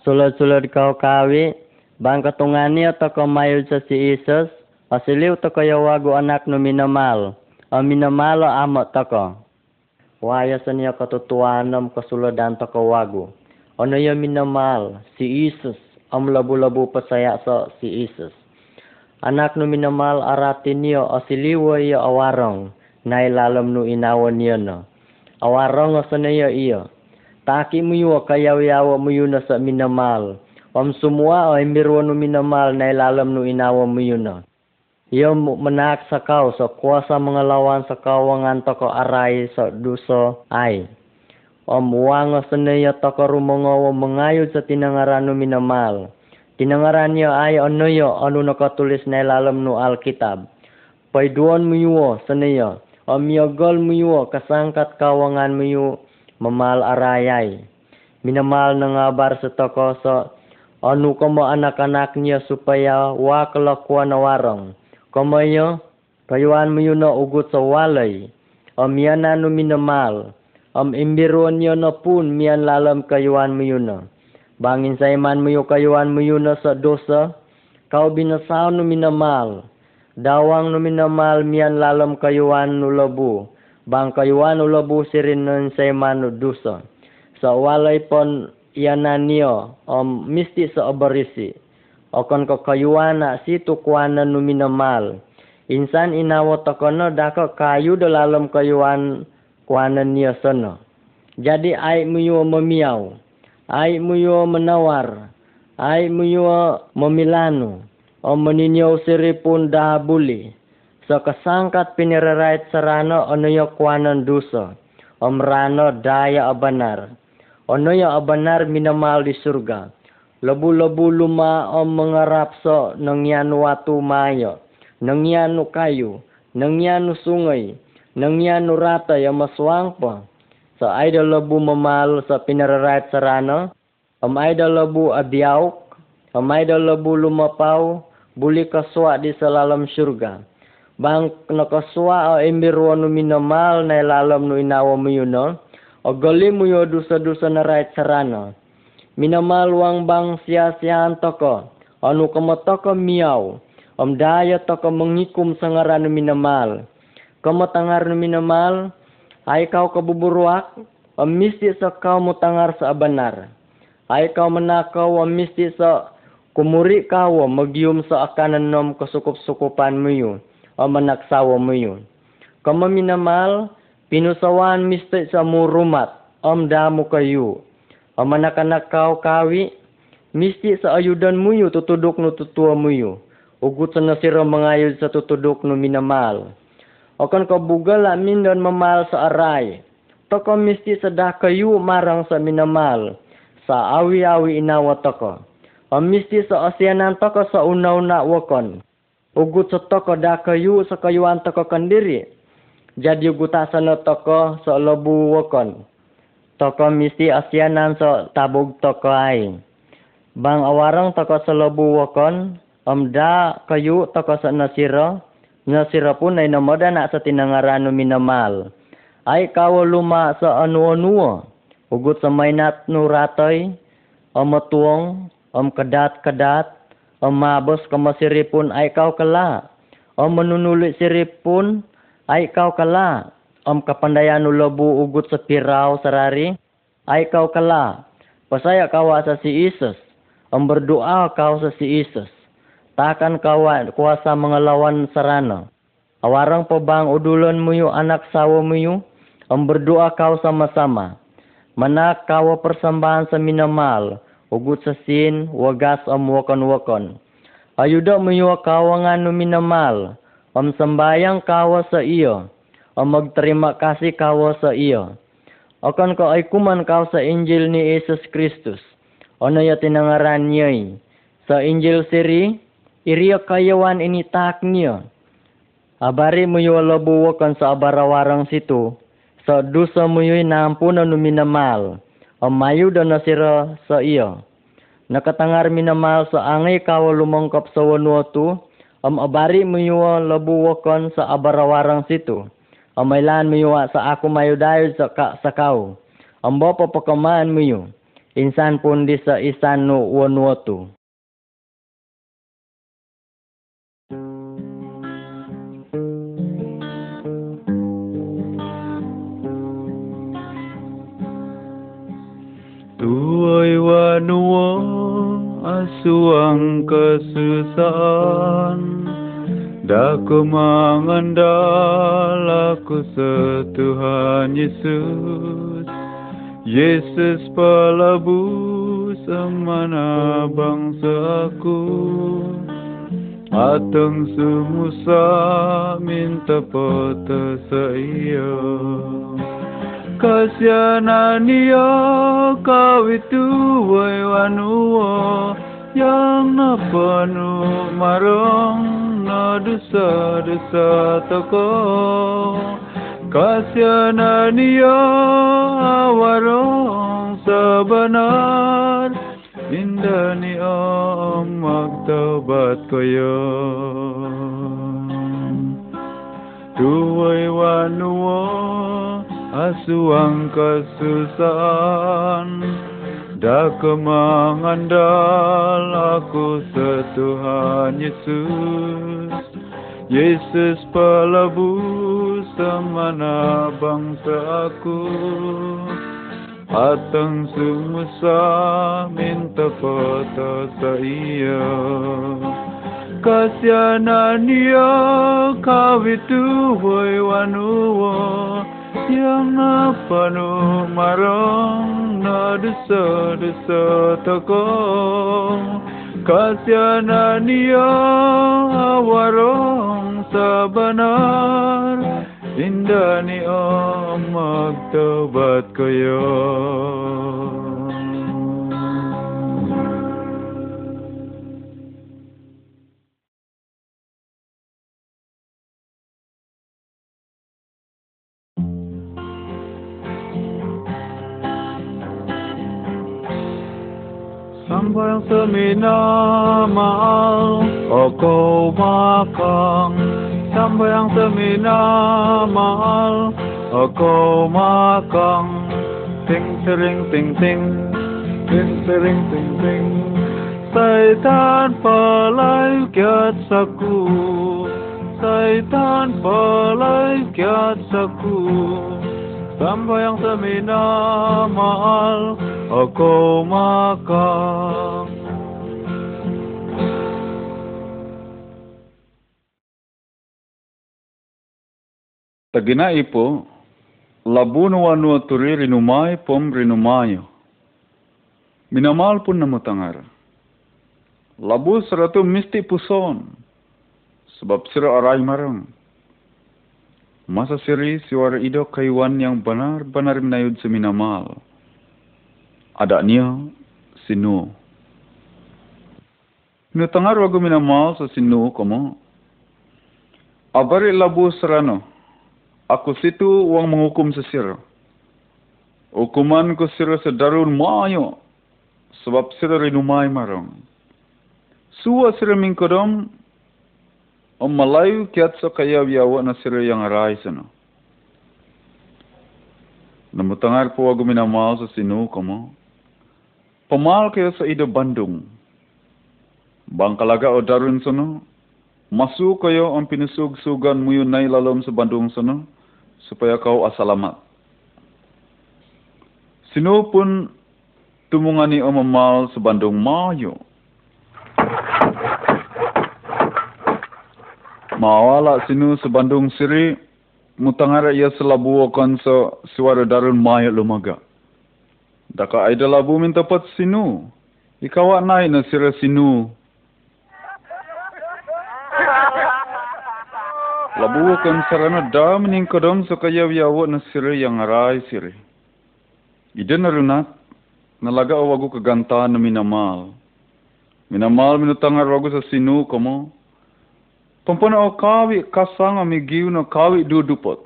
Sulur-sulur kau kawi, bang ketungani atau kau mayu sesi isus, mayul sa si Isus, asiliw to kayo wago anak no minamal, o minamalo amo tako. Waya sa niya katutuanam kasulodan to ka wago. Ano yo minamal, si Isus, am labu-labu pasaya sa si Isus. Anak no minamal asiliwa iyo awarong, na ilalam no inawan niyo no. Awarong sa niyo iyo. Taki yun, kayaw-yawa yun na sa minamal. Om o imbirwa no minamal na ilalam no inawa yun na. Iyo manak sa kau sa kuasa mga lawan sa kawangan to ko aray sa duso ay. Om wanga sa niya to ko rumongawa mangayod sa tinangaran no minamal. Tinangaran niya ay ano yo ano nakatulis na ilalam no alkitab. Paiduan sa niya. Om yagol mo yun kasangkat kawangan mo yun mamal arayay. Minamal na nga bar sa toko so anu ko mo anak-anak niya supaya wa kalakwa na warang. Kamayo, kayuan mo yun na ugot sa walay. Am yan na no minamal. Am imbiruan niyo na pun miyan lalam kayuan mo yun na. Bangin sa iman mo yun kayuan mo yun na sa dosa. Kau binasaw no minamal. Dawang no minamal miyan lalam kayuan no labu bang kayuan ulabu sirin nun sa imano duso. Sa walay pon iyanan niyo, um, misti sa obarisi. O kon ko kayuan na si tukwanan numinamal. Insan inawot ako no, dako kayu dalam kayuan kuanan niyo sono. Jadi ay muyo mamiyaw, ay muyo menawar, ay muyo memilano, o meninyaw siripun dahabuli. So kasangkat pinirarait sarano ono yo kwanon duso. Omrano daya abanar. Ono yo abanar minamal di surga. Labu-labu luma om mengarap so nangyano watu mayo. Nangyano kayu. Nangyano sungay. Nangyano rata ya maswang pa. So ay da labu mamal sa pinirarait sarano. Om ay da labu abiyauk. Om ay da labu lumapaw. Buli kaswa di salalam surga bang nakaswa o imbirwa no minamal na ilalam no inawa mo yun no o gali mo yo dusa-dusa na right sarano minamal wang bang siya-siyahan toko anu kamatoko miyaw om daya toko mengikum sa ngaran no minamal kamatangar no minamal ay kau kabuburuak o misti sa kau mutangar sa abanar ay kau menakaw o misti sa kumuri kau magyum sa akanan nom kasukup-sukupan mo yun o manaksawa mo yun. Kama minamal, pinusawan miste sa murumat, om damo kayo. O manakanak kawi, misti sa ayudan mo yun, tutudok no tutua yun. Ugut sa nasira mangayod sa tutudok no minamal. O kan kabugal amin don mamal sa aray. Toko misti sa da kayo marang sa minamal. Sa awi-awi inawa toko. O misti sa asyanan toko sa unaw na wakon ugut sa toko da kayu sa kayuan toko kandiri. Jadi ugutasan na toko sa lobu wakon. Toko misi asyanan sa tabog toko ay. Bang awarang toko sa lobu wakon, amda kayu toko sa nasira, nasira pun ay namoda na sa tinangarano minamal. Ay kawo luma sa anu-anuo, ugut sa maynat nuratoy, o matuong, om kadat-kadat, o mabos kamasiripun ay kau kala. O manunulit siripun ay kau kala. Om kapandayan ulabu ugut sa piraw ay kau kala. Pasaya kawa sa si Isus. Om berdoa kau sa si Isus. Takan kawa kuasa mengelawan sarana. Awarang pabang udulon mo yung anak yung. Om berdoa kau sama-sama. Manak kawa persembahan sa minamal ugut sa sin, wagas am wakon-wakon. Ayuda mo kawangan minamal, am sambayang kawa sa iyo, am magterima kasih kawa sa iyo. Akan ko ay kuman sa Injil ni Jesus Kristus. Ano ya tinangaran niya Sa Injil siri, iriya kayawan initak niya. Abari muyo labuwakan sa abarawarang situ. Sa dusa muyo'y naampunan no minamal. O mayu da nasira sa iyo. Nakatangar minamal sa angay kawa lumangkap sa wanuatu. Am abari muyo labuwakan sa abarawarang situ. Am mailan muyo sa ako mayo dayo sa, ka, sa kau. Am bapa pakamaan muyo. Insan pun di sa isan no wanuatu. Tuai wanua asuang kesusahan Daku mengandal aku setuhan Yesus. Yesus pelabur semana bangsa aku Ateng semusa minta pota saya Kasianan dia kau itu wai wanua Yang na penuh marong na dosa-dosa toko Kasianan dia warong sebenar. Indah ni om magtabat koyo Tuwai wanua asuang kesusahan Dak mengandal aku setuhan Yesus. Yesus pelabur semana bangsa aku. Atang sumusa minta kota saya kau itu wai wanua Yang marang na dosa-dosa toko. Kasianan dia warong sabanar Indah ni om magtabat kayo Sambayang semina maal Oko makang Sambayang semina maal Oko makang Ting sering ting ting Ting sering ting ting Saitan palay kiat saku Saitan palay kiat saku Sambayang semina maal Ako makang Tagina ipo, labuno wanu turi rinumay pom rinumayo. Minamal pun namutangar. Labu seratu misti puson. Sebab sira aray marang. Masa siri siwara ido kayuan yang benar-benar minayud seminamal. Ada niya sinu. Nutangar wago minamal sa sinu komo. Abari labu serano. Aku situ uang menghukum sesir. Hukuman ko sira sa darun mayo. Sebab sira rinumay marang. Suwa sira mingkodom. Om malayu kiat sa kaya biyawa na sira yang aray sana. Namutangar po wago minamal sa sinu komo. Pemal kayo sa ida Bandung. Bangkalaga o darun sana. Masu kayo ang pinusug-sugan mo yun na sa Bandung sana supaya kau asalamat. Sino pun tumungani o mamal sa Bandung Mayo. Mawala sino sa Bandung Siri, mutangara ia selabu akan sa suara darun Mayo lumaga. Daka ay dalabu minta pat sino. Ikaw na na sira sino. Labu kan sarana dam ning kodom so kaya wiyawo na sire yang aray sire. Ida na runat, nalaga awago kagantaan na minamal. Minamal minutangar wago sa sinu komo. Pampana o kawi kasang ami giu no kawi du dupot.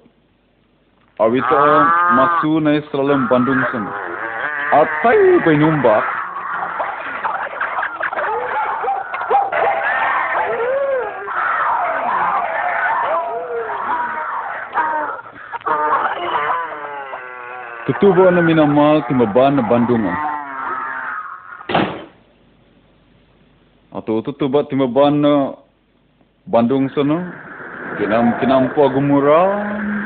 Awita o masu na Israelam Bandung sana. Atay bay numbak. Tutubo na minamal timaban na Bandung. Ato tutuba timaban na Bandung sana. Kinam kinampo agumuran.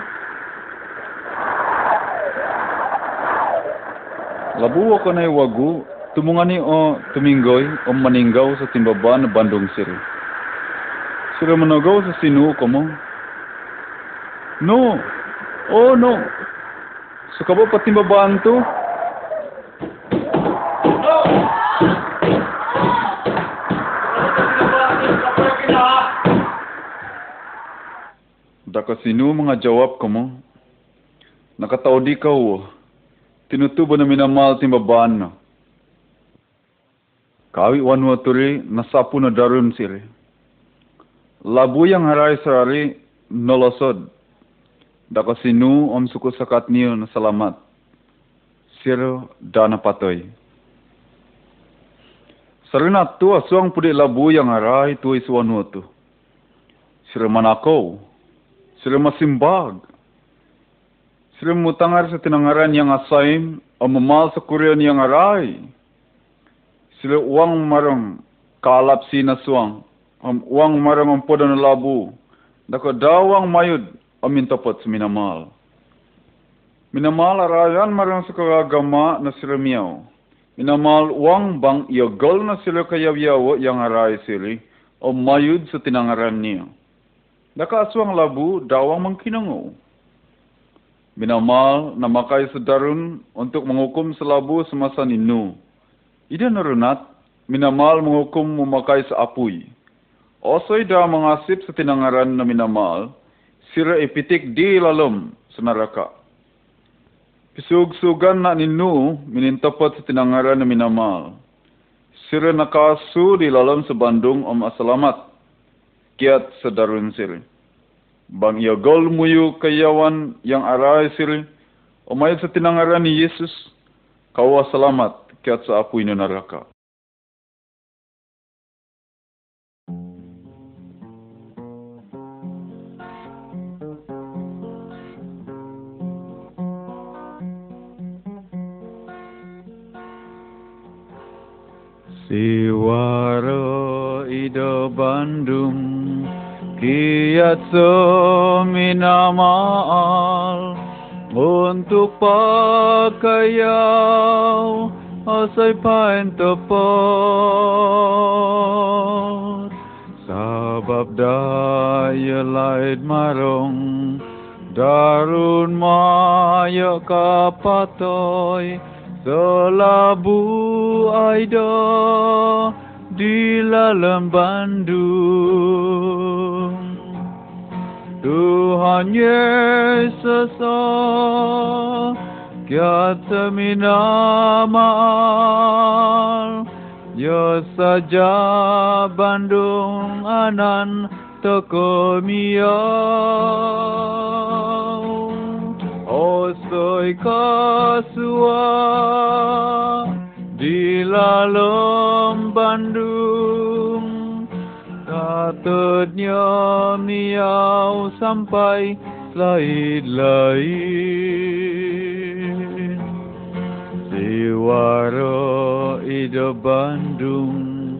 Labu ko na wagu, tumungani o tuminggoy o maninggaw sa timbaban na Bandung City. Sira managaw sa sinu ko mo. No. Oh no. Sa kabo pa timbabaan to. Daka sinu mga jawab ko mo. Nakataw di ka wo. Tinutubo na minamal timbabaan na. Kawi wanwa turi nasapu na darun siri. Labu yang haray sarari nolosod. Daka sinu om suku sakat niyo na salamat. Siro dana patoy. Sarina tu asuang pudi labu yang haray tu iswanwa tu. Siro manakaw. Siro masimbag. Sila mutangar sa tinangaran yang asaim o mamal sa kuryan yang aray. Sila uang marang kalap sinaswang. Am uang marang ang poda na labu. Dako dawang mayud o mintapot sa minamal. Minamal arayan marang sa kagagama na sila miyaw. Minamal uang bang iyagol na sila kayaw yang aray sili o mayud sa tinangaran niya. Daka aswang labu dawang mangkinango. Binamal na makay sa darun untuk menghukum selabu semasa ninu. Ida narunat, minamal menghukum memakai sa apuy. Osoy da mengasip sa tinangaran na minamal, sira ipitik di lalom sa naraka. Pisug-sugan na ninu, minintapat sa tinangaran na minamal. Sira nakasu di lalom sa Bandung om asalamat. Kiat sa darun sira. Bang ia gol muyu kayawan yang arai siri. Umay sa tinangaran ni Yesus. Kawa selamat kiat sa apoy na naraka. Siwaro ida Bandung Kiat seminamal untuk pakayau asai pain tepot sabab daya laid marong darun maya kapatoy selabu aida di dalam Bandung Tuhan Yesus oh, kiat minamal Ya saja Bandung anan toko miau. Osoi kasua di dalam Bandung Katutnya miau sampai lain-lain. Siwaro ida Bandung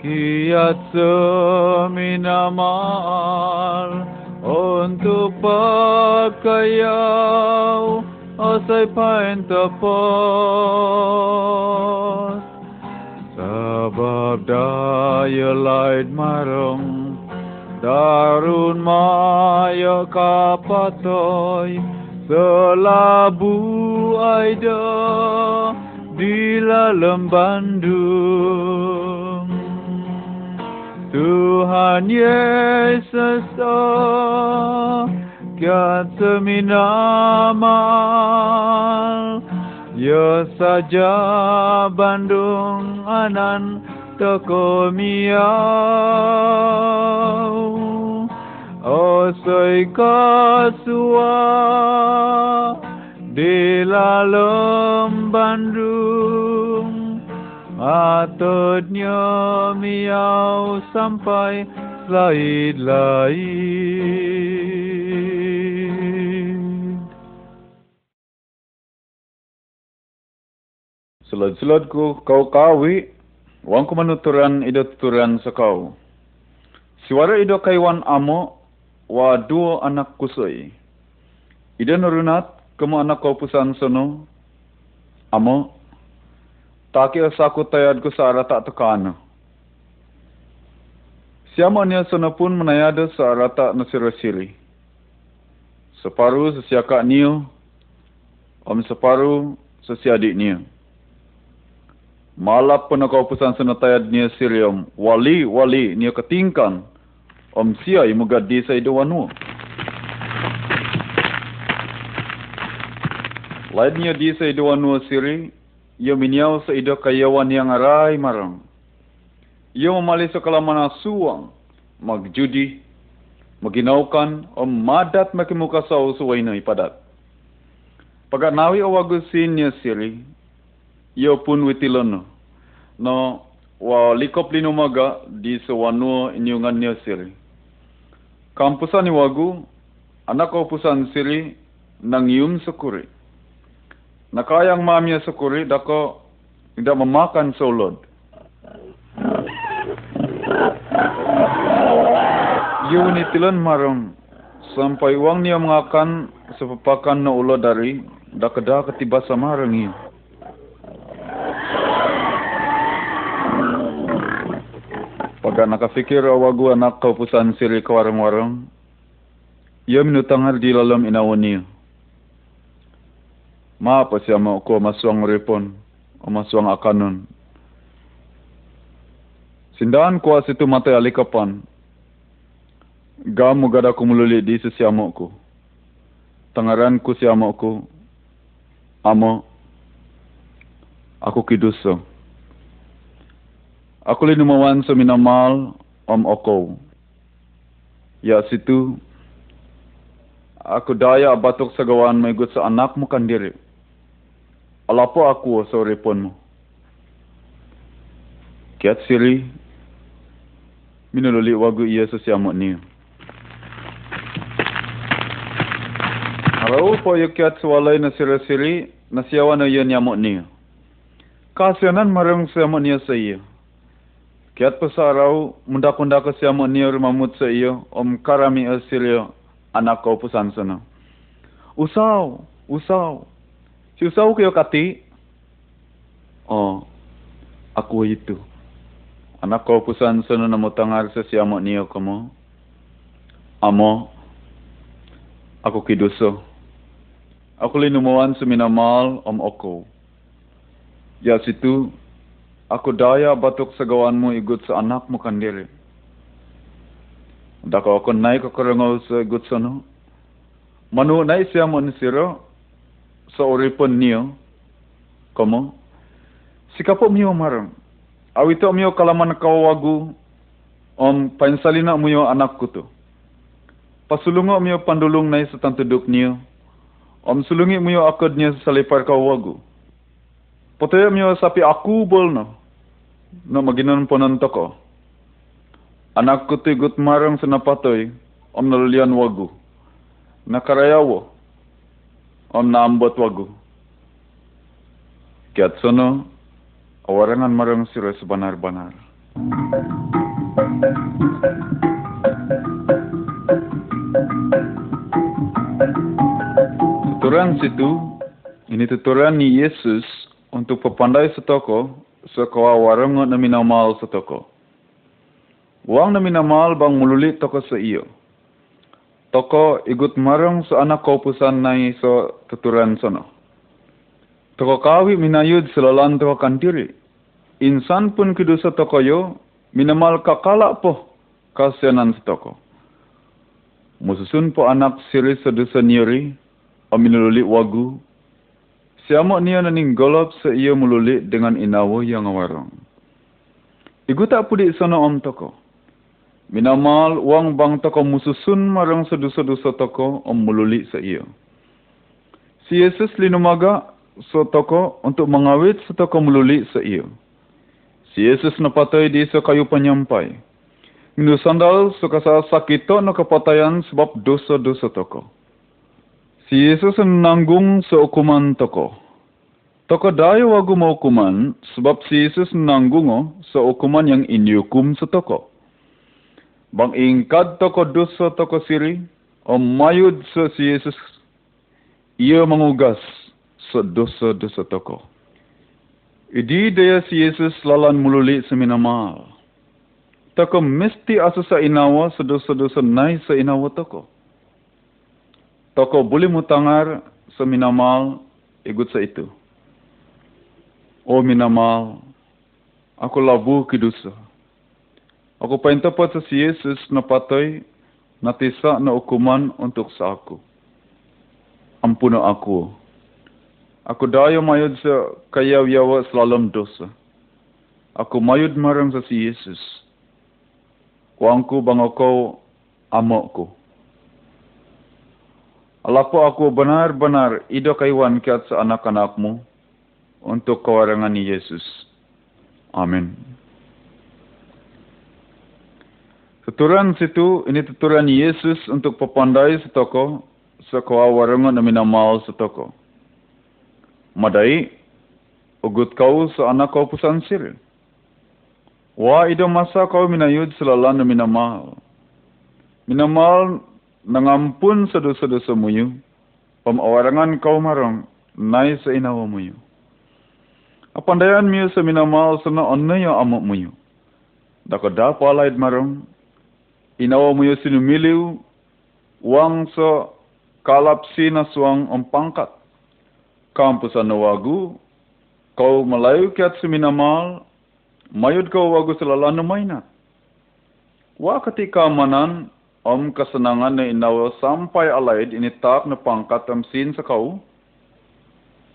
Kiat seminamal Untuk pakayau Osay pain tapos Sabab daya laid marong Darun maya kapatoy Selabu aida Di dalam Bandung. Tuhan Yesus oh, Kiat seminamal Ya saja Bandung anan toko miau Osoi kasua di dalam Bandung. Atodnya miau sampai lain-lain Selad-seladku kau kawi, wangku manuturan ido tuturan sekau. Suara ido kaiwan amo, wa duo anak kusoi. Ida nurunat kemu anak kau pusan sono. Amo taki asaku tayadku seara tak tekana. Siapa niya sono pun menayada seara tak nasirasiri. Separuh sesiakak niyo, om separuh sesiadik niyo. Malap pun kau pusan sono tayad niya siriom, wali wali niya ketingkan, om sia imu gadi sa idawanu. Lain niya di sa idawanu siri, ia miniaw sa ido kayawan yang aray marang. Ia memali sa kalamana suwang, magjudi, maginaukan, o madat makimuka sa usuway na ipadat. Pagkat nawi awagusin niya siri, ia pun witilono, no wa likop linumaga di sa wanu inyungan niya siri. Kampusan wagu, anak ko pusan siri, nang yum sukuri. Nakayang mamya sukuri, dako tidak memakan solod. Yun itilan marong, sampai uang niya mengakan sepepakan na ulo dari, dakada ketiba sa marang Pagka nakafikir awagu anak kaupusan siri kawarang-warang, ia minutangar di lalam inawan niya. Maapa siya mo ko maswang repon o maswang akanon. Sindaan ko asitu mata alikapan. Gamu gada kumululi di sesiamo ko. Tangaran ko siamo ko. Amo. Ako kiduso. Ako linumawan sa minamal om oko. Ya situ. Aku daya batok sa gawan may gut sa anak mo kandiri. Alapo ako sa repon mo. Kiat siri, minululi wagu sa siyamo niyo. Araw po yung kiat sa walay na siri-siri, na siyawa na niyo. Kasyanan marang siyamo niyo sa. Kiat pa sa araw, munda-kunda ka siyamo niyo rumamut sa iyo, om karami asiryo, anak ko po sansana. Usaw, usaw, Si usaw kayo kati? Oh, ako itu. Anak ko pusan sa na mutangar sa siyamo niyo ko mo. Amo, ako kiduso. Ako linumawan sa minamal om oko. Ya situ, ako daya gawan mo igut sa anak mo kandiri. Dako ako nai kakarangol sa igut sa no. Manu nai siya mo siro, sa oripon niyo, sikapo miyo marang, awito miyo kalaman kawawagu, om painsalina miyo anak to. Pasulungo miyo pandulong na sa tantudok niyo, om sulungi miyo akad niya sa salipar kawawagu. Potaya miyo sapi aku bol no, no maginan po nanto ko. Anak ko tigut marang sa napatoy, om nalulian wagu. Nakarayawo, om naambot wagu. Kiat sono, awarangan marang siro sebanar-banar. Tuturan situ, ini tuturan ni Yesus untuk pepandai setoko, sekawa warangan na minamal setoko. Wang na minamal bang mululit toko sa iyo toko igut marang sa anak ko pusan nai so tuturan sono. Toko kawi minayud selalan toko kantiri. Insan pun kidu sa toko yo, minamal kakala po kasyanan sa toko. Mususun po anak siri sa dusa niyori, o minululi wagu, Siamo niya naning golop sa iyo mululi dengan inawo yang awarong. Igu tak pudi sono om toko. Minamal uang bang toko mususun marang sedusa-dusa toko om mululi sa. Si Yesus linumaga sa toko untuk mengawit sa toko mululi sa. Si Yesus napatay di sa kayu penyampay. Hindu sandal sa kasasakito na kapatayan sebab dosa-dosa toko. Si Yesus nanggung sa hukuman toko. Toko dayo wagu hukuman sebab si Yesus nanggung sa hukuman yang iniukum sa toko. Bang ingkad toko dosa toko siri, o mayud sa si Yesus, ia mengugas sa dosa-dosa toko. Idi daya si Yesus lalan mululi sa minamal. Toko mesti asa sa inawa sa dosa-dosa nai sa inawa toko. Toko boleh mutangar sa minamal igut sa itu. O minamal, aku labu ki dosa. Aku paintapat sa si Yesus na patay na tisa na hukuman untuk sa. Ampuna ako. Aku dayo mayod sa kayaw-yawa selalam dosa. Aku mayod marang sa si Yesus. Kuangku bang ako amok ko. Alapo ako benar-benar ido kaiwan kiat sa anak-anakmu untuk kawarangan ni Yesus. Amin. Tuturan situ, ini tuturan Yesus untuk pepandai setoko, sekawa warangan na minamal setoko. Madai, ugut kau sa anak kau pusan sir. Wa ido masa kau minayud selalan na minamal. Minamal nangampun sa dosa-dosa muyu, pamawarangan kau marang, nai sa inawa muyu. Apandayan miyo sa minamal sa na onnayo amok muyu. Dako da palaid marang, inawa mo yung sinumiliw, wang sa kalapsi na suwang ang pangkat. Kampusan na wagu, kau malayo kiat suminamal, mayod kau wagu sa lalan na mayna. Wa ketika manan, om kesenangan na inawa sampai alaid initak na pangkat am sin sa kau,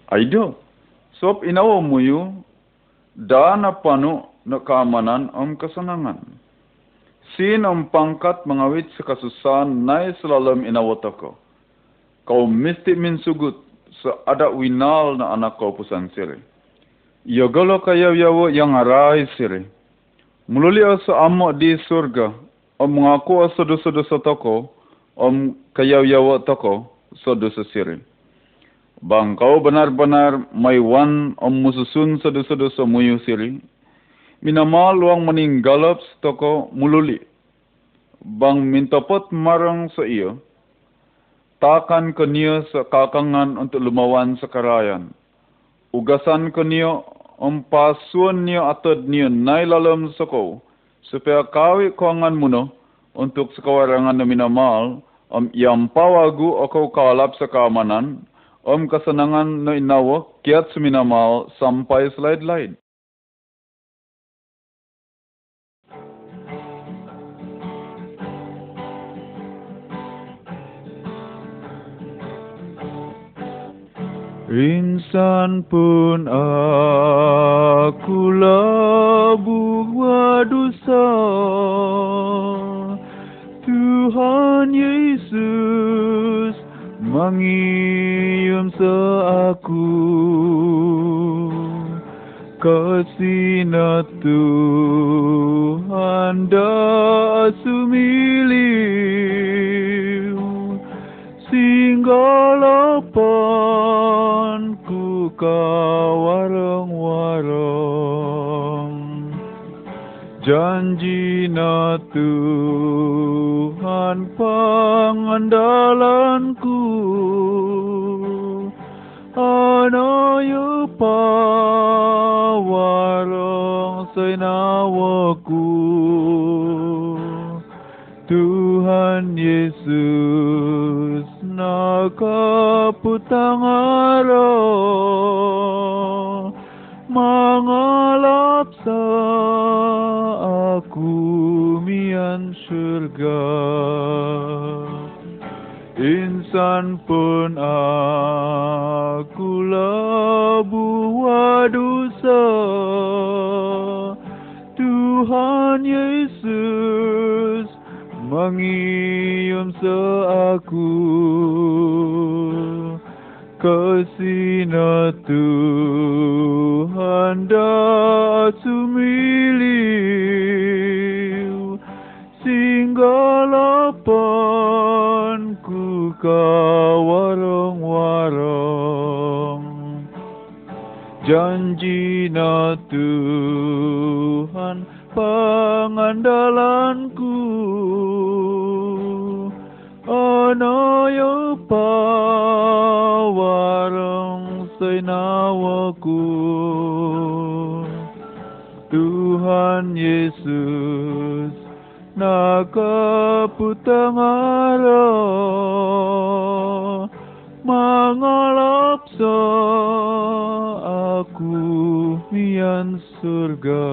aido. Sob inawa mo yung, da na pano na keamanan om kesenangan. Sin ang pangkat mengawit sa kasusahan nai selalam inawat ako. Kau mesti minsugut sa ada winal na anak kau pusan siri. Yogolo kayaw yawo yang arai siri. Mululi sa amo di surga, om mengaku sa dosa-dosa toko, om kayaw yawo toko, sa dosa. Bang kau benar-benar may wan om mususun sa dosa-dosa muyu siri, minamal luang meninggalap toko mululi. Bang mintapot marang sa iyo, takan ko niyo sa kakangan untuk lumawan sa karayan. Ugasan ko niyo ang pasuan niyo atod niyo nailalam sa ko, supaya kawi kuangan mo no, untuk sa kawarangan na minamal, ang iyang pawagu o kau kalap sa kaamanan, om kasanangan na inawa, kiat suminamal, sampai slide-slide. Insan pun aku buat dosa Tuhan Yesus mengium seaku. Kasih Tuhan dah sumiliu Singgalapan ku kawarang-warang Janji na Tuhan pangandalanku. Anayo pawarang sainawaku Tuhan Yesus nakaputang araw Mangalap sa aku mian surga. Insan pun aku labu dosa Tuhan Yesus mengium seaku Kesina Tuhan dah sumiliu Singgalapan ku ka warong-warong Janji na Tuhan pangandalanku ana yo pawarung sinawaku. Tuhan Yesus na kaputangaran araw mangalap sa aku mian surga.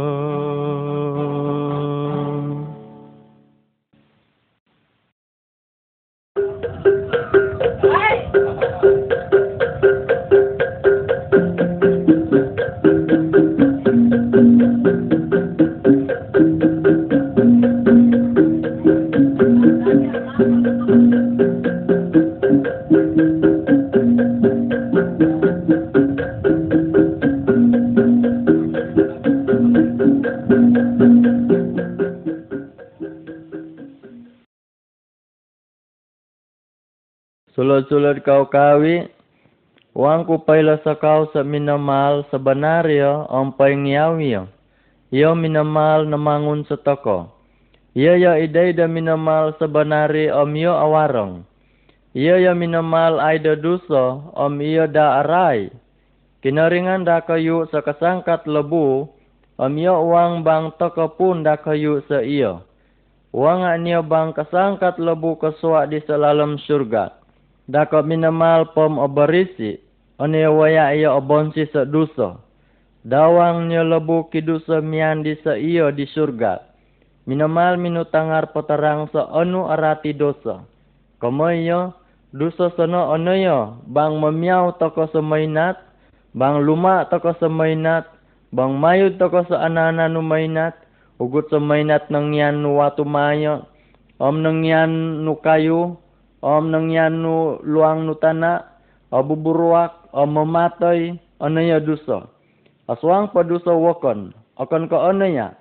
Sulod-sulod kau kawi, wang ku paila sa kau sa minamal sa banaryo ang paingyawiyo. Iyo minamal na mangun sa toko. Iyo ya iday da minamal sa banari om iyo awarong. Iyo ya minamal ay da duso om iyo da aray. Kinaringan da kayu sa kasangkat lebu om iyo uang bang toko pun da kayu sa iyo. Uang niyo bang kasangkat lebu kaswa di salalam surga. Dako minamal pom obarisi, oni waya iyo obonsi sa duso. Dawang niyo lebu kiduso mian di sa iyo di surga. Minamal minutangar potarang sa onu arati dosa. Komo iyo, duso sono ono yo, bang memiaw toko sa mainat, bang luma toko sa mainat, bang mayud toko sa anana no mainat, ugut sa mainat nang no watu mayo, om nang no kayu, om nang yan no luang no tana, o buburuak, o mamatoy, ano ya duso. Aswang pa duso wakon, okon ko ano ya,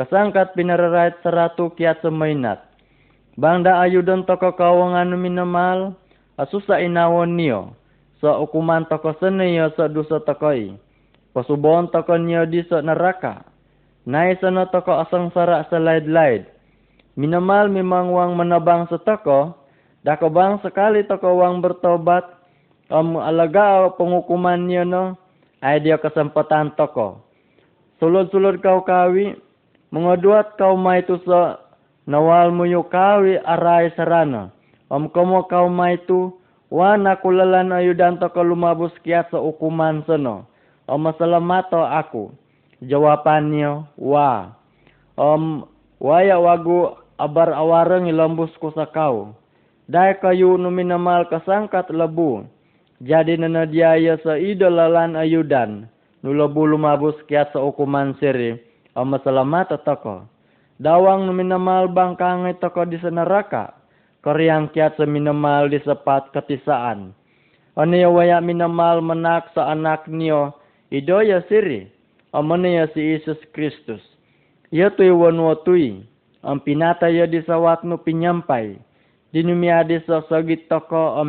kasangkat pinararait sa ratu kiat sa mainat. Bangda ayudon toko kawangan minamal, asusa inawon niyo, sa ukuman toko seniyo sa duso tokoy. Pasubon toko niyo di sa neraka. Nai sana toko asang sara sa laid-laid. Minamal mimangwang manabang sa toko, Dako bang sekali toko wang bertobat, om alaga o penghukuman niyo no, ay dia kesempatan toko. Sulod-sulod kau kawi, mengoduat kau mai tu sa nawal muyo kawi aray sarana. Om komo kau mai tu, wana kulalan ayudan toko lumabus kiat sa hukuman sono. Om masalamato aku. Jawabannya, wa. Om waya wagu abar awareng ilambus ko sa kau. Dai kayu no minamal kasangkat lebu. Jadi nanadiaya sa idolalan ayudan. Nulabu lumabus kiat sa ukuman siri. O masalamat toko. Dawang no minamal bangkangay toko di sa neraka. Koryang kiat sa minamal di sapat katisaan. O niya waya minamal manak sa anak niyo. Idoya siri. O maniya si Isus Kristus. Iya tuy wanwatui. Ang pinataya di sawat no pinyampay dinumiadi sa sagit toko o.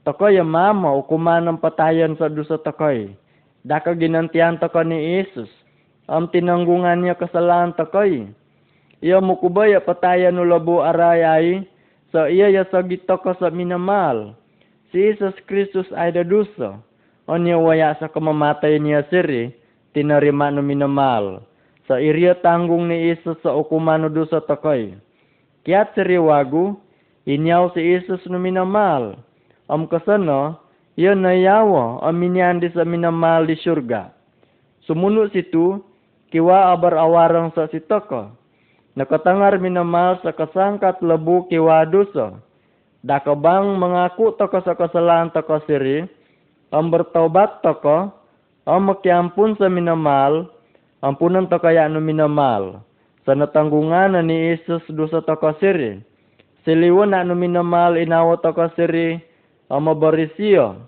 Toko ya mama ukuman ng patayan sa dusa tokoy. Daka ginantian toko ni Isus. Ang tinanggungan niya kasalanan tokoy. Iya mukubaya patayan no labo arayay. So iya ya sagit toko sa minamal. Si Jesus Kristus ay da dusa. O niya waya sa kamamatay niya siri. Tinarima no minamal. Sa iriya tanggung ni Isus sa ukuman no dusa tokoy. Kiat siriwagu, inyaw si Isus no minamal. Am kasano, yun na yawo, am minyandi sa minamal di surga. Sumuno situ, kiwa abar awarang sa sitoko. Nakatangar minamal sa kasangkat labu kiwa duso. Dakabang mengaku toko sa kesalahan toko siri, am bertobat toko, am makiampun sa minamal, ampunan to kaya anu minamal. Sa natanggungan ni Isus dosa to siri. Siliwan anu minamal inawo to siri ang mabarisiyo.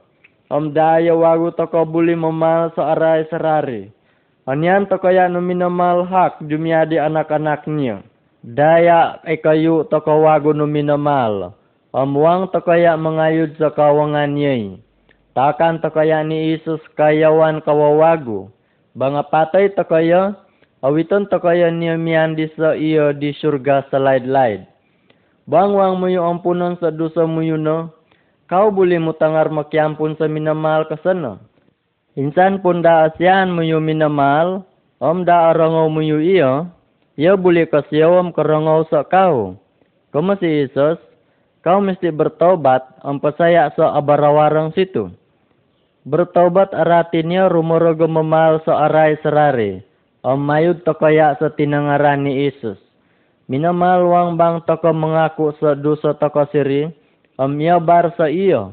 Am daya wagu to buli mamal sa aray sarari. Anyan to kaya anu minamal hak jumiadi anak-anak niya. Daya ikayu to wagu nu minamal. Amuang to kaya mangayud sa kawangan niya. Takan to kaya ni Isus kayawan kawawagu. Banga patay to kaya, awiton to kaya niya miyandi sa iyo di surga sa laid-laid. Bangwang mo yung ampunan sa dosa mo yun no, kau boleh mo tangar makiampun sa minamal kasano. Insan pun da asyan mo yung minamal, om da arangaw mo yung iyo, iyo boleh kasyawam karangaw sa kau. Kuma si Isus, kau mesti bertobat, ang pasaya sa abarawarang situ. Bertobat aratinnya rumorogo memal sa aray sarari. Ang mayud to kaya sa tinangaran ni Isus. Bang toko mengaku sa toko siri. Ang miyabar sa iyo.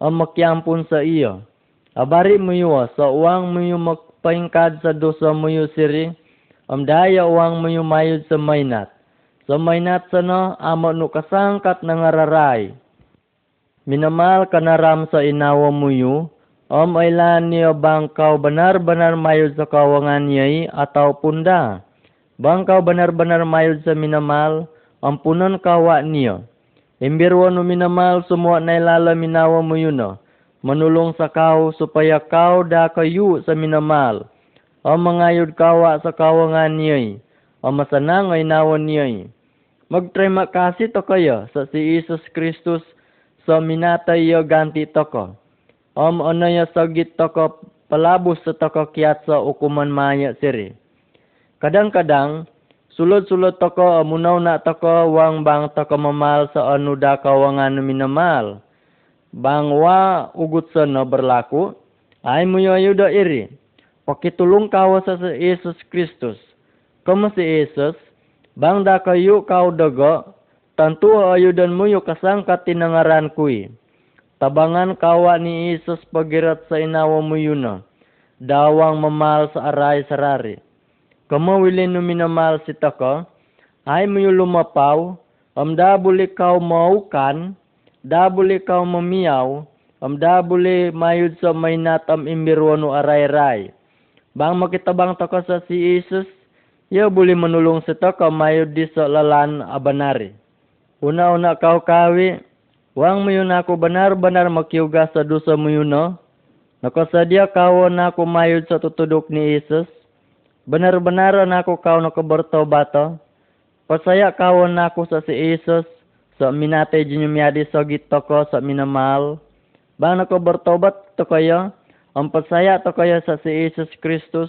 Ang makiampun sa iyo. Abari mo yuwa sa uwang mo yung magpaingkad sa dosa mo siri. Ang daya uwang mo yung mayud sa maynat. Sa maynat sa no, amo no kasangkat na ngararay. Minamal kanaram sa inawa mo Om bang kau benar-benar mayud sa kawangan niyay atau punda? Bang kau benar-benar mayud sa minamal, ampunan kawa niyo. Imbirwa no minamal semua nailala minawa mo yun Manulong sa kau supaya kau da kayu sa minamal. Om mangayod kawa sa kawangan niyay. Om masanang ay nawan. Magtrema kasi to kayo sa si Jesus Kristus sa minatay yo ganti to ko. Om ano ya sagit toko palabos sa toko kiat sa ukuman maya siri. Kadang-kadang, sulod-sulod toko amunaw na toko wang bang toko mamal sa anu da kawangan minamal. Bang wa ugut sa no berlaku, ay muyo ayuda iri. Pakitulong kawa sa Jesus Kristus. Kamu si Jesus, bang da kayu kau dago, tantu ayudan mo yu kasangkat tinangaran kui. Tabangan kawa ni Isus pagirat sa inawa mo yun Dawang mamal sa aray sarari. Kamawilin no minamal si tako, ay mo lumapaw, am dabuli kau maukan, dabuli kau mamiyaw, am dabuli mayud sa may natam imbirwa no aray-ray. Bang makitabang tako sa si Isus, ya buli manulong sa tako mayud di sa lalan abanari. Una-una kau kawi, Wang mo ako benar-benar makiuga sa mo yun, no? Nakasadya kao na ako mayod sa tutudok ni Isus. Benar-benar na ako kao nakabertobato. Pasaya kao na ako sa si Isus. Sa minate jinyumyadi sa gito ko sa minamahal. Ba nakabertobat to kayo? Ang pasaya to kayo sa si Isus Kristus.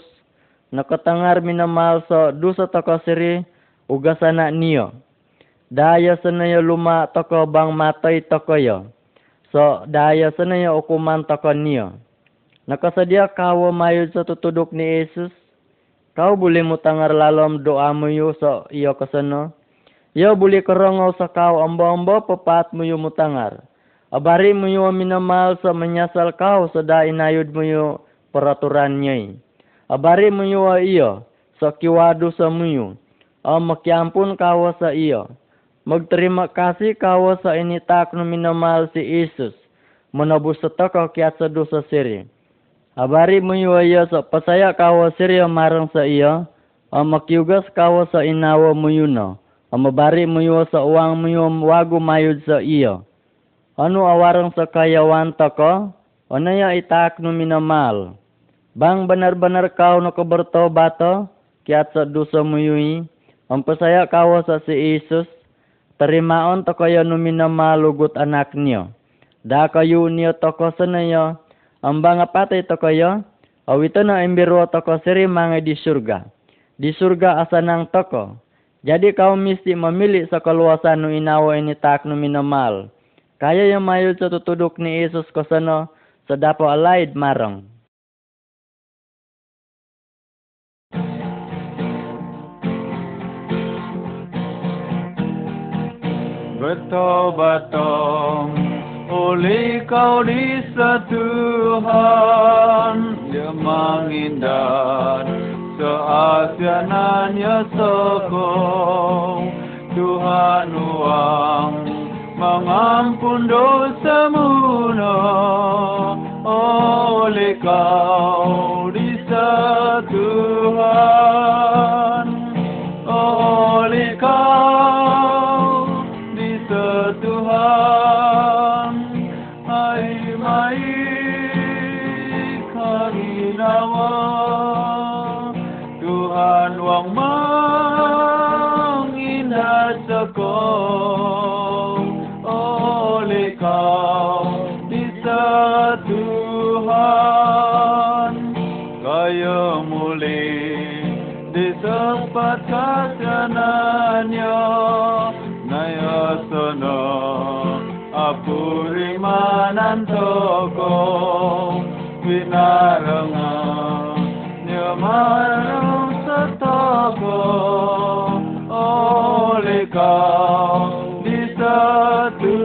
Nakatangar minamahal sa dosa to siri. Ugasana niyo. Daya sanaya luma toko bang matay toko yo. So, daya sanaya ukuman toko niyo. Nakasadia kawo mayud sa tutudok ni Jesus. Kau boleh mo tangar lalom doa mo yo so iyo kasano. Yo boleh kerongaw sa kau ambo-ambo papat mo yo mo tangar. Abari mo yo sa menyasal kau sa da inayod mo yo peraturan niya. Abari mo yo iyo sa kiwado sa mo yo. O makiampun kawa sa iyo. Magterima kasih kawa sa initak no minamal si Isus. Menabus setoko kiat sa dosa siri. Habari mo iya sa pasaya kawa siri marang sa iya. Ang makiugas kawa sa inawa mo yuno. Ang mabari mo sa uwang mo wago mayud sa iya. Ano awarang sa kayawan tako? Ano ya itak no minamal? Bang benar-benar kau no kabertobato? Kiat sa dosa mo yui. Ang pasaya kawa sa si Isus Terimaon to kayo numina malugot anak niyo. Da kayo niyo toko sanayo. Ang mga patay to kayo. Awito na imbiro toko siri mga di surga. Di surga asa nang toko. Jadi kau mesti memilih sa kaluasan no inawa ini tak no minamal. Kaya yung mayul sa tutudok ni Yesus ko sano sa dapo alaid marang. Bertobat oleh kau di Tuhan Dia menghindar seasianannya sokong. Tuhan uang mengampun dosa muno oleh kau disatuhan oleh kau mulai di tempat kasihanannya naya sono apuri manantoko. Winaranga binarenga nyamarung setoko. Oleh kau di satu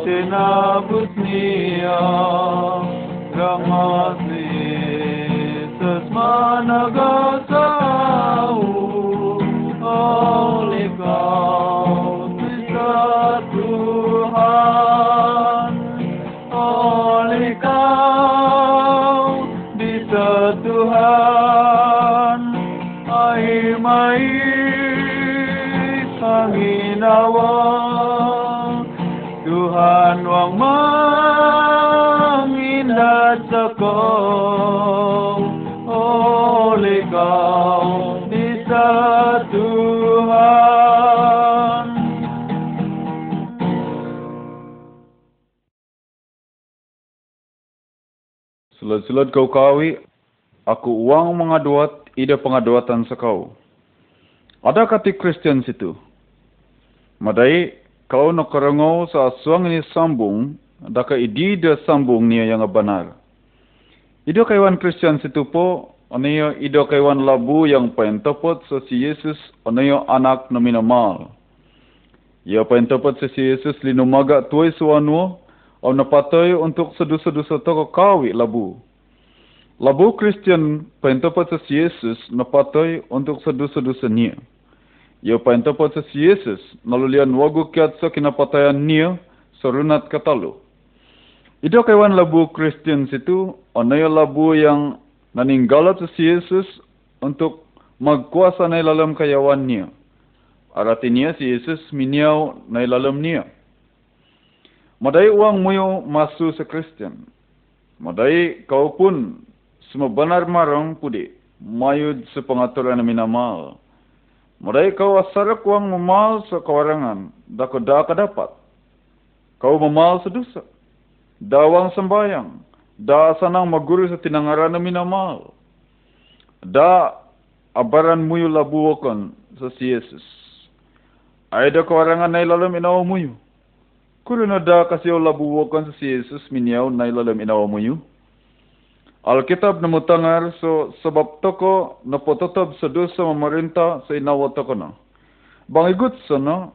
Aku sinabut niya Ramas Sulat-sulat kau kawi, aku uang mengaduat ida pengaduatan sekau. Ada kati Kristen situ. Madai kau nak kerengau sa suang ini sambung, daka dia sambung niya yang benar. Ido kaiwan Kristen situ po, aniyo ido kaiwan labu yang pentopot sa si Yesus, aniyo anak na minamal. Ia pentopot sa si Yesus linumaga tuay suanuo, o napatoy untuk sedu-sedu toko kawi labu. Labu sa si Yesus napatoy untuk sedu-sedu niya. Ia pentopot sa si Yesus nalulian wagu kiat sa kinapatayan niya sa runat katalu. Ito kaiwan labu Kristen situ, yung labu yang naninggalat sa si Jesus untuk magkuasa na ilalam kayawan niya. Arati niya si Jesus minyaw na ilalam niya. Madai uang muyo masu sa Kristen. Madai kau pun semua benar marang pudi mayud sa pengaturan na minamal. Madai kau asarak uang memal sa kawarangan, dako daka dapat. Kau memal sa dosa. Dawang sembayang. Da sanang maguru sa tinangaran na minamal. Da abaran muyo labuokon sa si Jesus. Ay da kawarangan na ilalam inawa muyo. Kuro na da kasi o labuokon sa si Jesus minyaw na ilalam inawa muyo. Alkitab na mutangar so sebab toko na pototob sa dosa mamarintah sa inawa toko na. Bangigut sa no,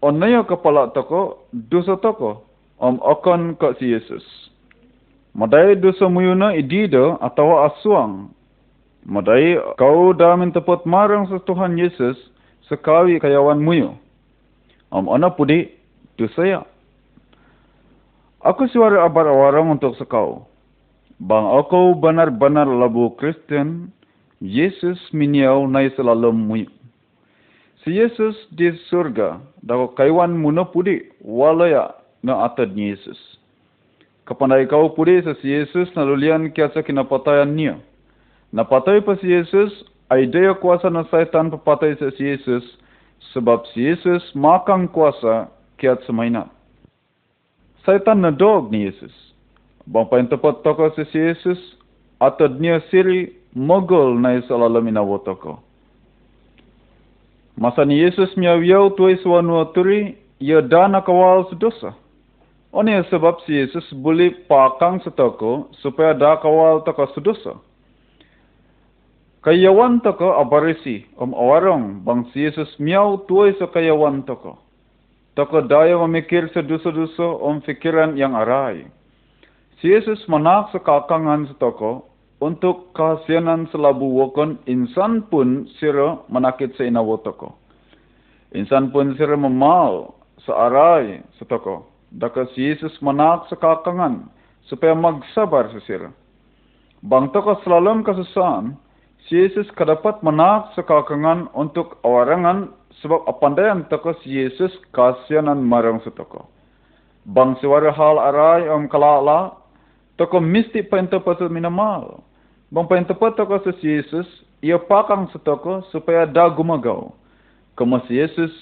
onaya kapala toko, dosa toko, om akan ka si Yesus. Madai dosa muyuna idida atau aswang. Madai kau damin tepat marang sa Tuhan Yesus sekawi kayawan muyo. Om ana pudi dosa ya. Aku suara abar awarang untuk sekau. Bang aku benar-benar labu Kristen, Yesus miniau nai selalu muyo. Si Yesus di surga, dako kaiwan muna pudi, walaya na atad ni Yesus. Kapandai kau pudi sa si Yesus nalulian kiasa kinapatayan niya. Napatay pa si Yesus, ay daya kuasa na saitan papatay sa si Yesus, sebab si Yesus makang kuasa kiat sa mainat. Satan nadog ni Yesus. Bang pain tepat toko si Yesus atad niya siri mogol na isalalam inawo toko. Masa ni Yesus miyaw tuay suwanu aturi, ia dana kawal sedosa. Oni sebab si Yesus buli pakang setoko supaya da kawal toko sedosa. Kayawan toko abarisi om awarong bang si Yesus miyaw tuay sa kayawan toko. Toko daya memikir sedusa-dusa om fikiran yang arai. Si Yesus manak sa kakangan setoko untuk kasihanan selabu wakon insan pun sira manakit sa inawotoko. Insan pun sira memal sa aray sa toko. Daka si Jesus manak sa kakangan supaya magsabar sa sira. Bang toko selalam kasusahan, si Jesus kadapat manak sa kakangan untuk awarangan sebab apandayan toko si Jesus kasihanan marang sa toko. Bang siwara hal aray om kalala, toko misti pa sa minamal. Bang pa toko sa si Jesus, ia pakang sa toko supaya da gumagaw. Kama si Jesus,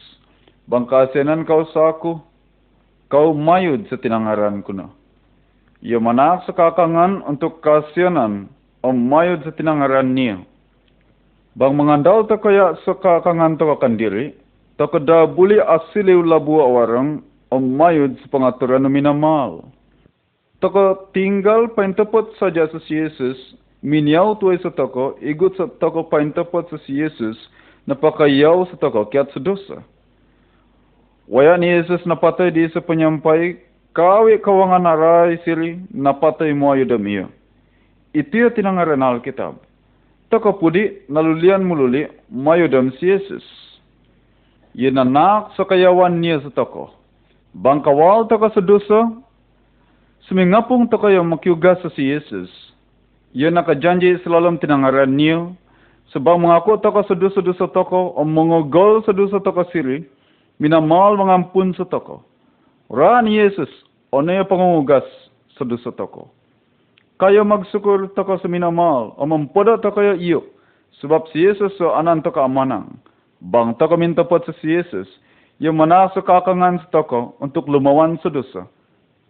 bang kasihanan kau sa ako, kau mayud sa tinangaran ko na. Ia manak sa kakangan untuk kasihanan o mayud sa tinangaran niya. Bang mengandal to kaya sa kakangan to akan diri, to kada buli asiliw labu awarang o mayud sa pangaturan na minamal. Toko tinggal paintapot saja sa si Jesus, minyaw tuay sa toko, igut sa toko paintapot sa si Jesus, napakayaw sa toko kiat sa dosa. Waya ni Jesus di sa penyampai, kawi kawangan aray siri, napatay mo ayo damiyo. Itu ya tinangaran Alkitab. Toko pudi, nalulian mululi, mayo dam si Jesus. Yenanak sa toko. Bangkawal toko sa dosa, sumingapong toko yung makiugas sa si Jesus. Yan nakajanji selalam tinangaran niyo, sebab mengaku toko sa dosa-dosa toko, o mengogol sa dosa toko siri, minamal mengampun sa toko. Ran Yesus, pangungugas sa dosa toko. Kayo magsukur toko sa minamal, o mampoda toko yung iyo, sebab si Yesus so anan toko amanang. Bang toko mintapot sa si Jesus, yung manasa kakangan sa toko untuk lumawan sa dosa.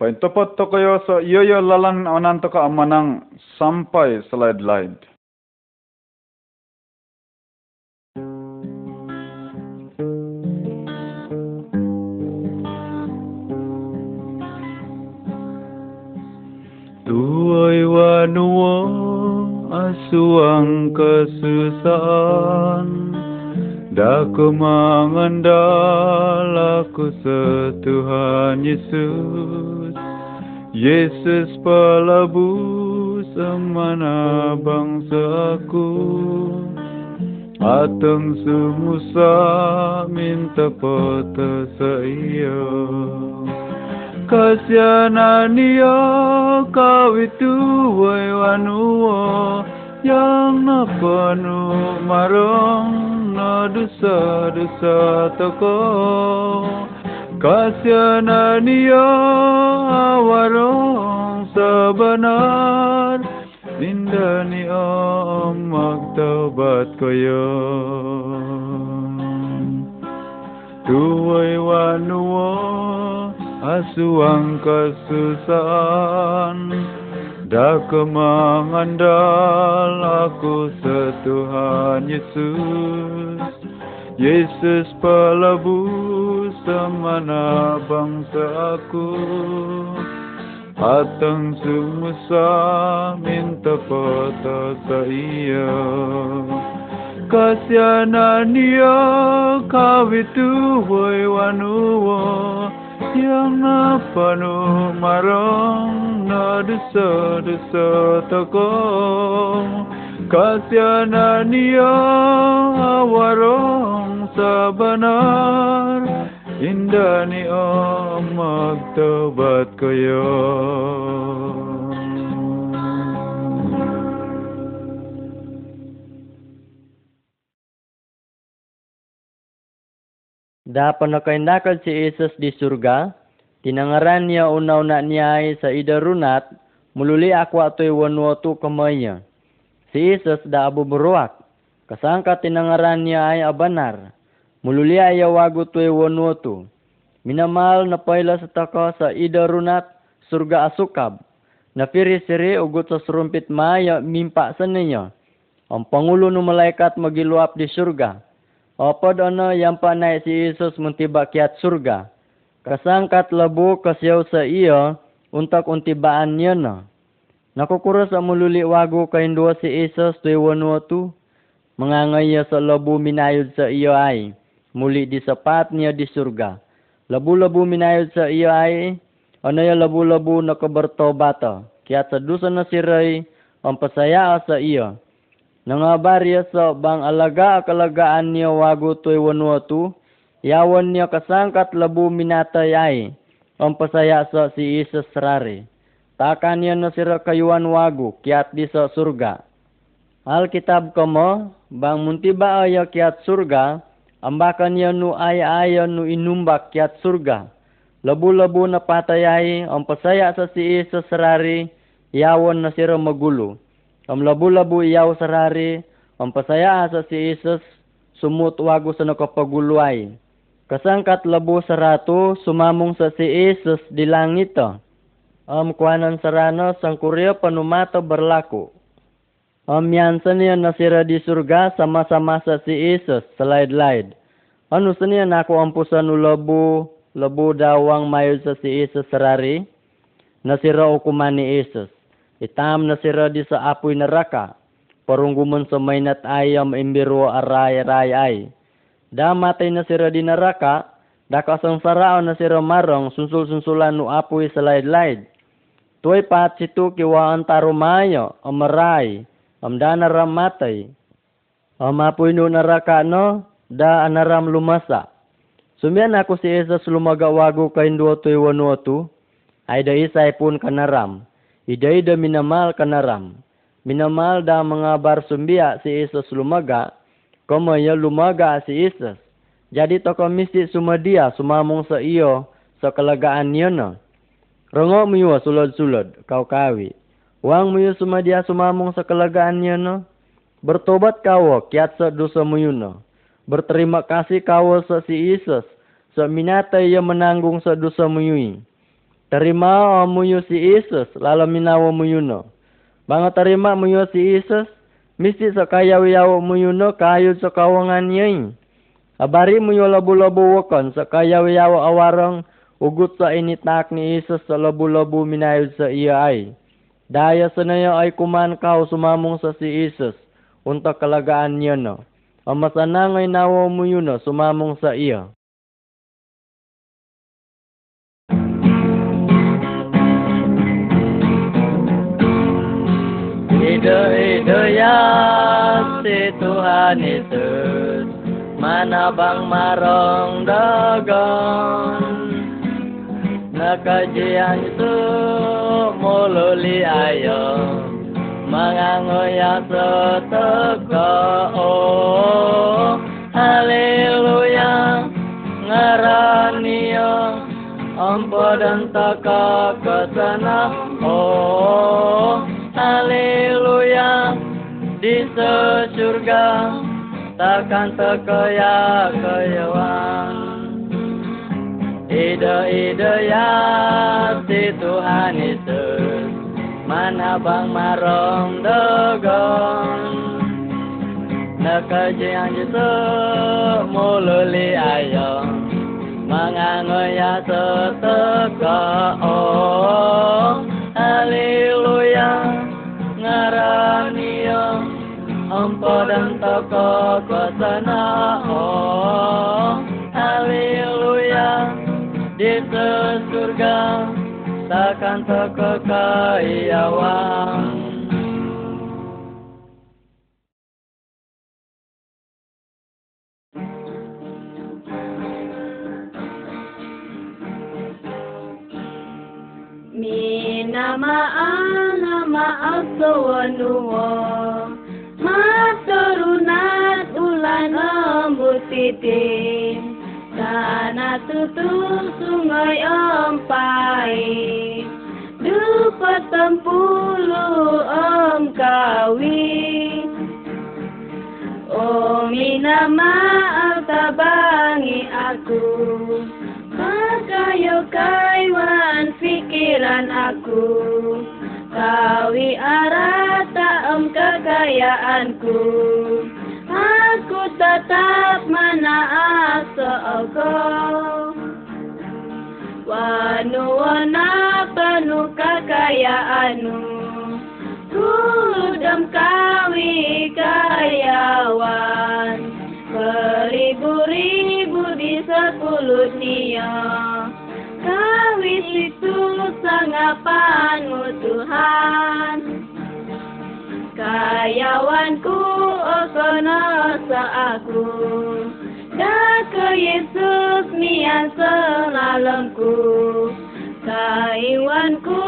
Paintapot toko yo sa iyo yo lalan anan toko amanang sampai slide-slide. Tuai asuang kesusahan. Daku mengandal aku setuhan Yesus. Yesus pelabur semana bangsa aku Ateng sumusa minta pota saya Kasianan dia kau itu wai wanua yang na penuh marong na dosa-dosa toko. Kasianan dia warong sebenar. Minda ni om magtaubat koyo Tuwai wanua asuang kesusahan Dak mengandal aku setuhan Yesus. Yesus pelabur semana bangsa aku. Atang sumusa minta pata saya. Kau itu wai wanua yang na penuh marong na dosa-dosa toko? Kasianan dia warong sabanar Indah ni om magtobat Da panakaindakal si Jesus di surga, tinangaran niya unaw-na niya ay sa idarunat, mululi ako ato'y wanwoto kamaya. Si Jesus da abuburuak, kasangka tinangaran niya ay abanar, mululi ay awago to'y wanwoto. Minamal na payla sa taka sa ida runat surga asukab. Na siri ugot sa surumpit maya mimpa sa ninyo. Ang pangulo ng malaikat magiluap di surga. Opod ano yang pa na si Isus muntiba kiat surga. Kasangkat labo kasyaw sa iyo untak untibaan niya na. Nakukura sa mululi wago kaindua si Isus tuwi wanuatu. Mangangaya sa labo minayod sa iyo. Muli di niya di surga. Labu-labu minayod sa iyo ay. Ano ya labu-labu na kabartobata. Kaya sa dusa na pasaya sa iyo. Nangabarya sa bang alaga akalagaan niya wago tuwi wanuatu. Yawan niya kasangkat labu minatay ay. Ang sa si Isus rari. Takan niya na kayuan wago, kiat di sa surga. Alkitab ko mo, bang muntiba aya kiat surga, ambakan niya nu aya aya nu inumbak kiat surga. Labu-labu na patayay, ang pasaya sa si Isus rari, yawan na sira magulo. Ang labu-labu iyaw sarari, ang pasaya sa si Isus, sumut wago sa nakapaguluay. Kasangkat labo sa rato, sumamong sa si Jesus di langit to. Am kuanan sarano sang kurya panumato berlaku. Am yansa niya nasira di surga sama-sama sa si Jesus, slide-lide. Ano sa niya nako ampusan no labo, labo dawang mayo sa si Jesus sarari? Nasira ukuman ni Itam nasira di sa apoy neraka. Parungguman sa maynat ayam imbiro aray-aray ay. Damatay na sira di naraka, dakasang sarao na sira marong, sunsul-sunsulan no apoy sa laid-laid. Tuway pat situ kiwaan tarumayo, amaray, amdana ramatay. Amapoy no naraka no, da anaram lumasa. Sumian ako si Jesus lumagawago kay nduotoy wanuotu, ay da isay pun kanaram. Iday da minamal kanaram. Minamal da mga barsumbiya si Jesus lumaga, Kamaya lumaga si Jesus. Jadi toko mesti sumadia sumamong sa iyo sa kalagaan niyo na. Rongo mo sulod-sulod, kau kawi. Wang mo sumadia kalagaan niyo na. Bertobat kawo, kiat sa dosa mo na. Berterima kasih kawo sa si Jesus, sa minatay ya menanggung sa dosa mo Terima mo si Jesus, lala minawa mo na. Banga terima mo si Jesus, Mesti sa kayaw-yaw mo yun no, kayo sa kawangan yun. Abari mo yung labo-labo wakon sa kayaw-yaw awarang ugot sa initak ni Isus sa labo-labo minayod sa iya ay. Daya sa nayo ay kuman kao sumamong sa si Isus, unta kalagaan niya no. Ang masanangay nawa mo yun no, sumamong sa iya. Ide-ide ya si Tuhan Yesus Mana bang marong dagon Nakajian su mululi ayo Mangangoya seteka oh Haleluya Ngaraniyo Ampa dan taka ke sana oh haleluya. Di surga takkan terkaya keyawan ide-ide ya si Tuhan Yesus mana bang marong dogon. Nakajian Yesus mululi ayo Mangangoya seteka oh Haleluya Ampa dan toko kosana oh Haleluya. Di surga Takkan toko kaiawan Minamaan maagsawanuwa maturunan ulana mutidin sana tutung sungai ompai dupa tempulu om kawi omi oh, nama tabangi aku. Kayo kaiwan pikiran aku. Kawi arata em kekayaanku. Aku tetap Wanu wana penuh kekayaanmu. Kudam kawi kayawan Beribu-ribu di sepuluh Kawi itu sangapanmu Tuhan? Kayawanku okono aku Dake Yesus mian selalengku Kaiwanku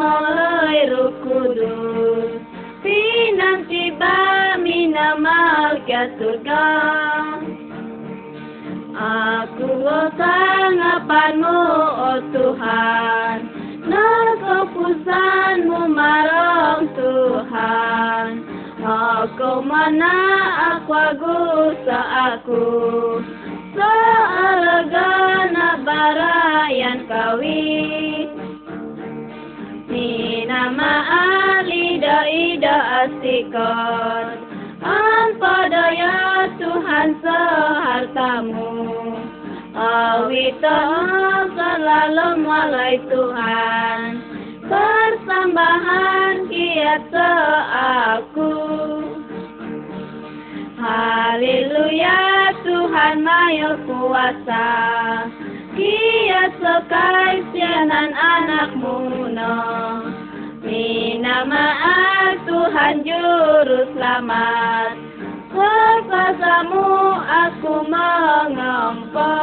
oleh ruh kudus. Pinang tiba minamal ke surga Aku sangapanmu oh Tuhan. Nakepusanmu marong Tuhan. Aku mana aku agusa aku Sealegana barayan kawi. Ni nama alida ida asikot Ampa daya Tuhan sehartamu. Awita selalu mulai Tuhan. Persambahan kiat aku Haleluya Tuhan mayo kuasa. Kiat sekai sianan anakmu no Minama Tuhan Juru Selamat. Kepasamu aku mengempel